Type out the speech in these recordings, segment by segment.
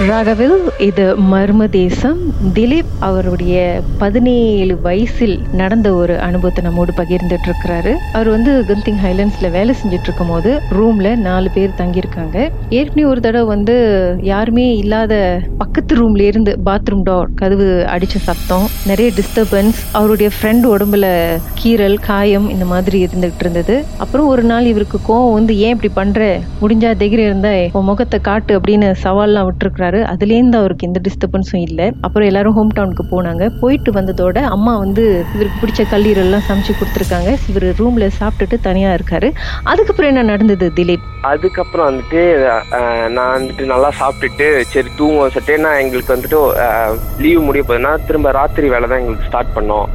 ராகவில் இது மர்ம தேசம். திலீப் அவருடைய பதினேழு வயசில் நடந்த ஒரு அனுபவத்தை நம்மோடு பகிர்ந்துட்டு இருக்கிறாரு அவர் வந்து கந்திங் ஹைலண்ட்ஸ்ல வேலை செஞ்சுட்டு இருக்கும் போது ரூம்ல நாலு பேர் தங்கியிருக்காங்க. ஏற்கனவே ஒரு தடவை வந்து யாருமே இல்லாத பக்கத்து ரூம்ல இருந்து பாத்ரூம் டோர் கதவு அடிச்ச சத்தம் நிறைய டிஸ்டர்பன்ஸ் அவருடைய ஃப்ரெண்ட் உடம்புல கீரல் காயம் இந்த மாதிரி இருந்துகிட்டு இருந்தது அப்புறம் ஒரு நாள் இவருக்கு கோவம் வந்து ஏன் இப்படி பண்ற? முடிஞ்சா தைரியம் இருந்தா உன் முகத்தை காட்டு அப்படின்னு சவால்லாம் விட்டுருக்காரு அதுலேருந்து அவருக்கு எந்த டிஸ்டர்பன்ஸும் இல்லை. அப்புறம் எல்லாரும் ஹோம் டவுனுக்கு போனாங்க. போயிட்டு வந்ததோட அம்மா வந்து இவருக்கு பிடிச்ச கல்லீரல் எல்லாம் சமைச்சு கொடுத்துருக்காங்க. இவர் ரூம்ல சாப்பிட்டுட்டு தனியா இருக்காரு. அதுக்கப்புறம் என்ன நடந்தது திலீப்? அதுக்கப்புறம் வந்துட்டு நான் வந்துட்டு நல்லா சாப்பிட்டுட்டு சரி தூங்குவோம். சொல்லிட்டு நான் எங்களுக்கு வந்துட்டு லீவ் முடிய போகுதுன்னா திரும்ப ராத்திரி வேலை தான் எங்களுக்கு ஸ்டார்ட் பண்ணோம்.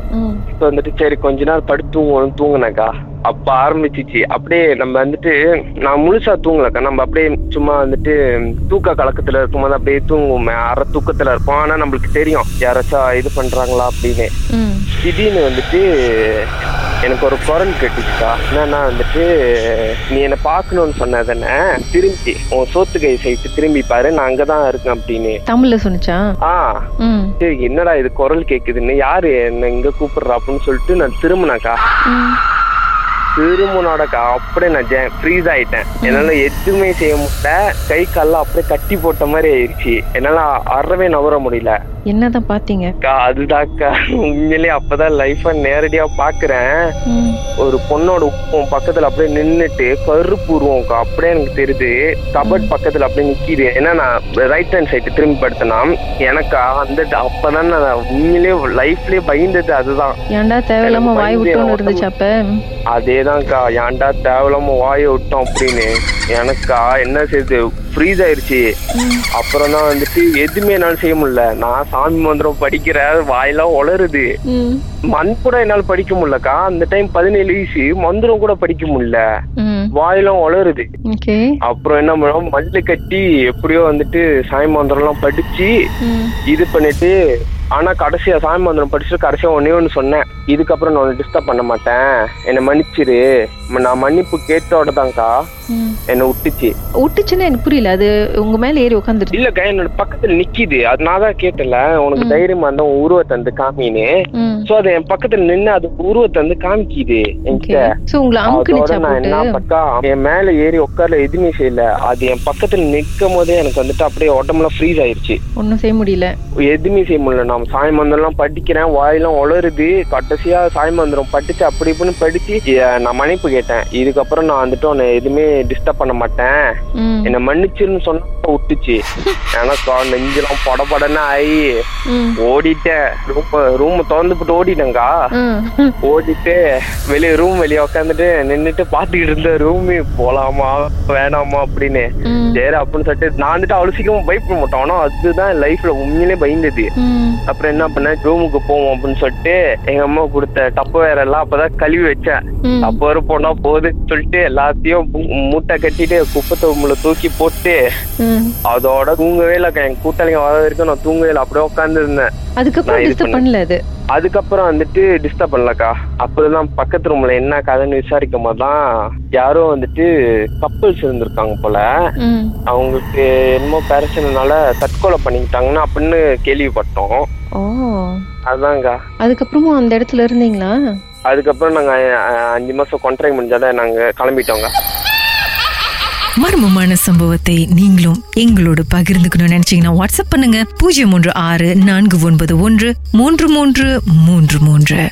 இப்போ வந்துட்டு சரி கொஞ்ச நேரம் படுத்து தூங்குவோம். தூங்குனாக்கா. அப்ப ஆரம்பிச்சிச்சு. அப்படியே நம்ம வந்துட்டு நான் முழுசா தூங்கலக்கா. நம்ம அப்படியே சும்மா வந்துட்டு தூக்க கலக்கத்துல இருக்கும்போது அப்படியே தூங்குவோமே. அரை தூக்கத்துல இருப்போம். ஆனா நம்மளுக்கு தெரியும். யாராச்சும் இது பண்றாங்களா அப்படின்னு. திடீர்னு வந்துட்டு எனக்கு ஒரு குரல் கேட்டுச்சுக்கா. என்னன்னா வந்துட்டு நீ என்னை பார்க்கணும்னு சொன்ன தானே திரும்பி உன் சோத்து கை சைட்டு திரும்பி பாரு. நான் அங்கதான் இருக்கேன் அப்படின்னு. தமிழ்ல சொன்னிச்சா? ஆ. சரி என்னடா இது குரல் கேக்குதுன்னு? யாரு என்ன இங்க கூப்பிடுறா அப்படின்னு சொல்லிட்டு நான் திரும்பினாக்கா ம் திரும்பினோடக்கா அப்படியே நான் ஃப்ரீஸ் ஆயிட்டேன். என்னால எதுவுமே செய்ய முடியல. கை கால்லாம் அப்படியே கட்டி போட்ட மாதிரி ஆயிடுச்சு என்னால அறவே நவர முடியல. என்னதான் பாத்தீங்க? அதுதான்க்கா. உண்மையிலேயே அப்பதான் லைஃப நேரடியா பாக்குறேன். ஒரு பொண்ணோட உப்பம் பக்கத்துல அப்படியே நின்னுட்டு கருப்பு உருவம்க்கா. அப்படியே எனக்கு தெரியுது. கபட் பக்கத்துல அப்படியே நிக்கிது. ஏன்னா நான் ரைட் ஹேண்ட் சைடு திரும்பி படுத்தனா எனக்கா அந்த அப்பதான் நான் உண்மையிலேயே லைஃப்லயே பயந்தது அதுதான். ஏன்டா தேவையில்லாம வாய் ஓட்டம் இருந்துச்சு அப்ப? அதேதான்க்கா. ஏன்டா தேவையில்லாம வாயை விட்டோம் அப்படின்னு. எனக்கா என்ன செய்யுது ஃப்ரீஸ் ஆயிருச்சு. அப்புறம் தான் வந்துட்டு எதுவுமே என்னால செய்ய முடியல. நான் சாமி மந்திரம் படிக்கிற வாயெல்லாம் உளருது மண் கூட என்னால படிக்க முடியலக்கா. அந்த டைம் பதினேழு வயசு மந்திரம் கூட படிக்க முடியல. வாயெல்லாம் உளருது ஓகே. அப்புறம் என்ன பண்ணோம் மல்லு கட்டி எப்படியோ வந்துட்டு சாமி மந்திரம் எல்லாம் படிச்சு இது பண்ணிட்டு ஆனா கடைசியா சாமி மந்திரம் படிச்சுட்டு கடைசியா ஒன்னே ஒன்று சொன்னேன். இதுக்கப்புறம் நான் டிஸ்டர்ப் பண்ண மாட்டேன். என்னை மன்னிச்சிரு. நான் மன்னிப்பு கேட்டோட தான்க்கா என்னை விட்டுச்சு விட்டுச்சுன்னா எனக்கு புரியல. அது உங்க மேல ஏறி உட்காந்துருச்சு இல்லக்கா என்னோட பக்கத்துல நிக்கிது. அது நான் தான் கேட்டல உனக்கு தைரியமா இருந்தா உன் உருவத்தை வந்து காமின்னு சோ அது என் பக்கத்துல நின்னு அது உருவத்தை வந்து காமிக்குது சோ உங்களை அதோட அமுக்குனுச்சா நான் என்ன பக்கா என் மேல ஏறி உட்கார்ல எதுவுமே செய்யல. அது என் பக்கத்துல நிக்கும் போதே எனக்கு வந்துட்டு அப்படியே உடம்புல ஃப்ரீஸ் ஆயிருச்சு. ஒன்றும் செய்ய முடியல. எதுவுமே செய்ய முடியல. நான் சாய் மந்திரம்லாம் படிக்கிறேன். வாயெல்லாம் உளருது கடைசியா சாய் மந்திரம் படிச்சு அப்படி இப்படின்னு படிச்சு நான் மன்னிப்பு கேட்டேன். இதுக்கப்புறம் நான் வந்துட்டு உன்னை எதுவுமே டிஸ்டர்ப் பண்ண மாட்டேன். என்னை மன்னிச்சிருன்னு சொன்னா விட்டுச்சு. எனக்கு நெஞ்செல்லாம் படபடன்னு ஆகி ஓடிட்டேன். ரூம் ரூம் திறந்து போட்டு ம். ஓடிட்டு வெளியே ரூம் வெளியே உட்காந்துட்டு நின்னுட்டு பாத்துக்கிட்டு இருந்த ரூமு போலாமா வேணாமா அப்படின்னு. சரி அப்படின்னு சொல்லிட்டு நான் வந்துட்டு அவ்வளவு சீக்கிரம் பயப்பட மாட்டோம் ஆனா அதுதான் லைஃப்ல உண்மையிலே பயந்தது. அப்புறம் என்ன பண்ணேன்? ரூமுக்கு போவோம் அப்படின்னு சொல்லிட்டு எங்க அம்மா கொடுத்த டப்பு வேற எல்லாம் அப்பதான் கழுவி வச்சேன். அப்ப வர போனா போகுதுன்னு சொல்லிட்டு எல்லாத்தையும் மூட்டை கட்டிட்டு குப்பை தொம்புல தூக்கி போட்டு அதோட தூங்கவே இல்லக்கா என் கூட்டாளிங்க வர வரைக்கும் நான் தூங்கவே இல்லை. அப்படியே உட்கார்ந்து இருந்தேன் அதுக்கப்புறம். பண்ணல அது? அதுக்கப்புறம் வந்துட்டு டிஸ்டர்ப் பண்ணலக்கா. அப்பதான் பக்கத்து ரூம்ல என்ன கதைன்னு விசாரிக்கும் போதுதான் யாரோ வந்துட்டு கப்பல்ஸ் இருந்திருக்காங்க போல. அவங்களுக்கு என்னமோ பிரச்சனைனால தற்கொலை பண்ணிக்கிட்டாங்கன்னு அப்படின்னு கேள்விப்பட்டோம். ஓ. அதாங்க அதுக்கப்புறமும் அந்த இடத்துல இருந்தீங்களா? அதுக்கப்புறம் நாங்க அஞ்சு மாசம் கான்ட்ராக்ட் முடிஞ்சால நாங்க கிளம்பிட்டோங்க மர்மமான சம்பவத்தை நீங்களும் எங்களோடு பகிர்ந்துக்கணும்னு நினைச்சீங்கன்னா வாட்ஸ்அப் பண்ணுங்க. பூஜ்ஜியம் மூன்று ஆறு நான்கு ஒன்பது ஒன்று மூன்று மூன்று மூன்று மூன்று.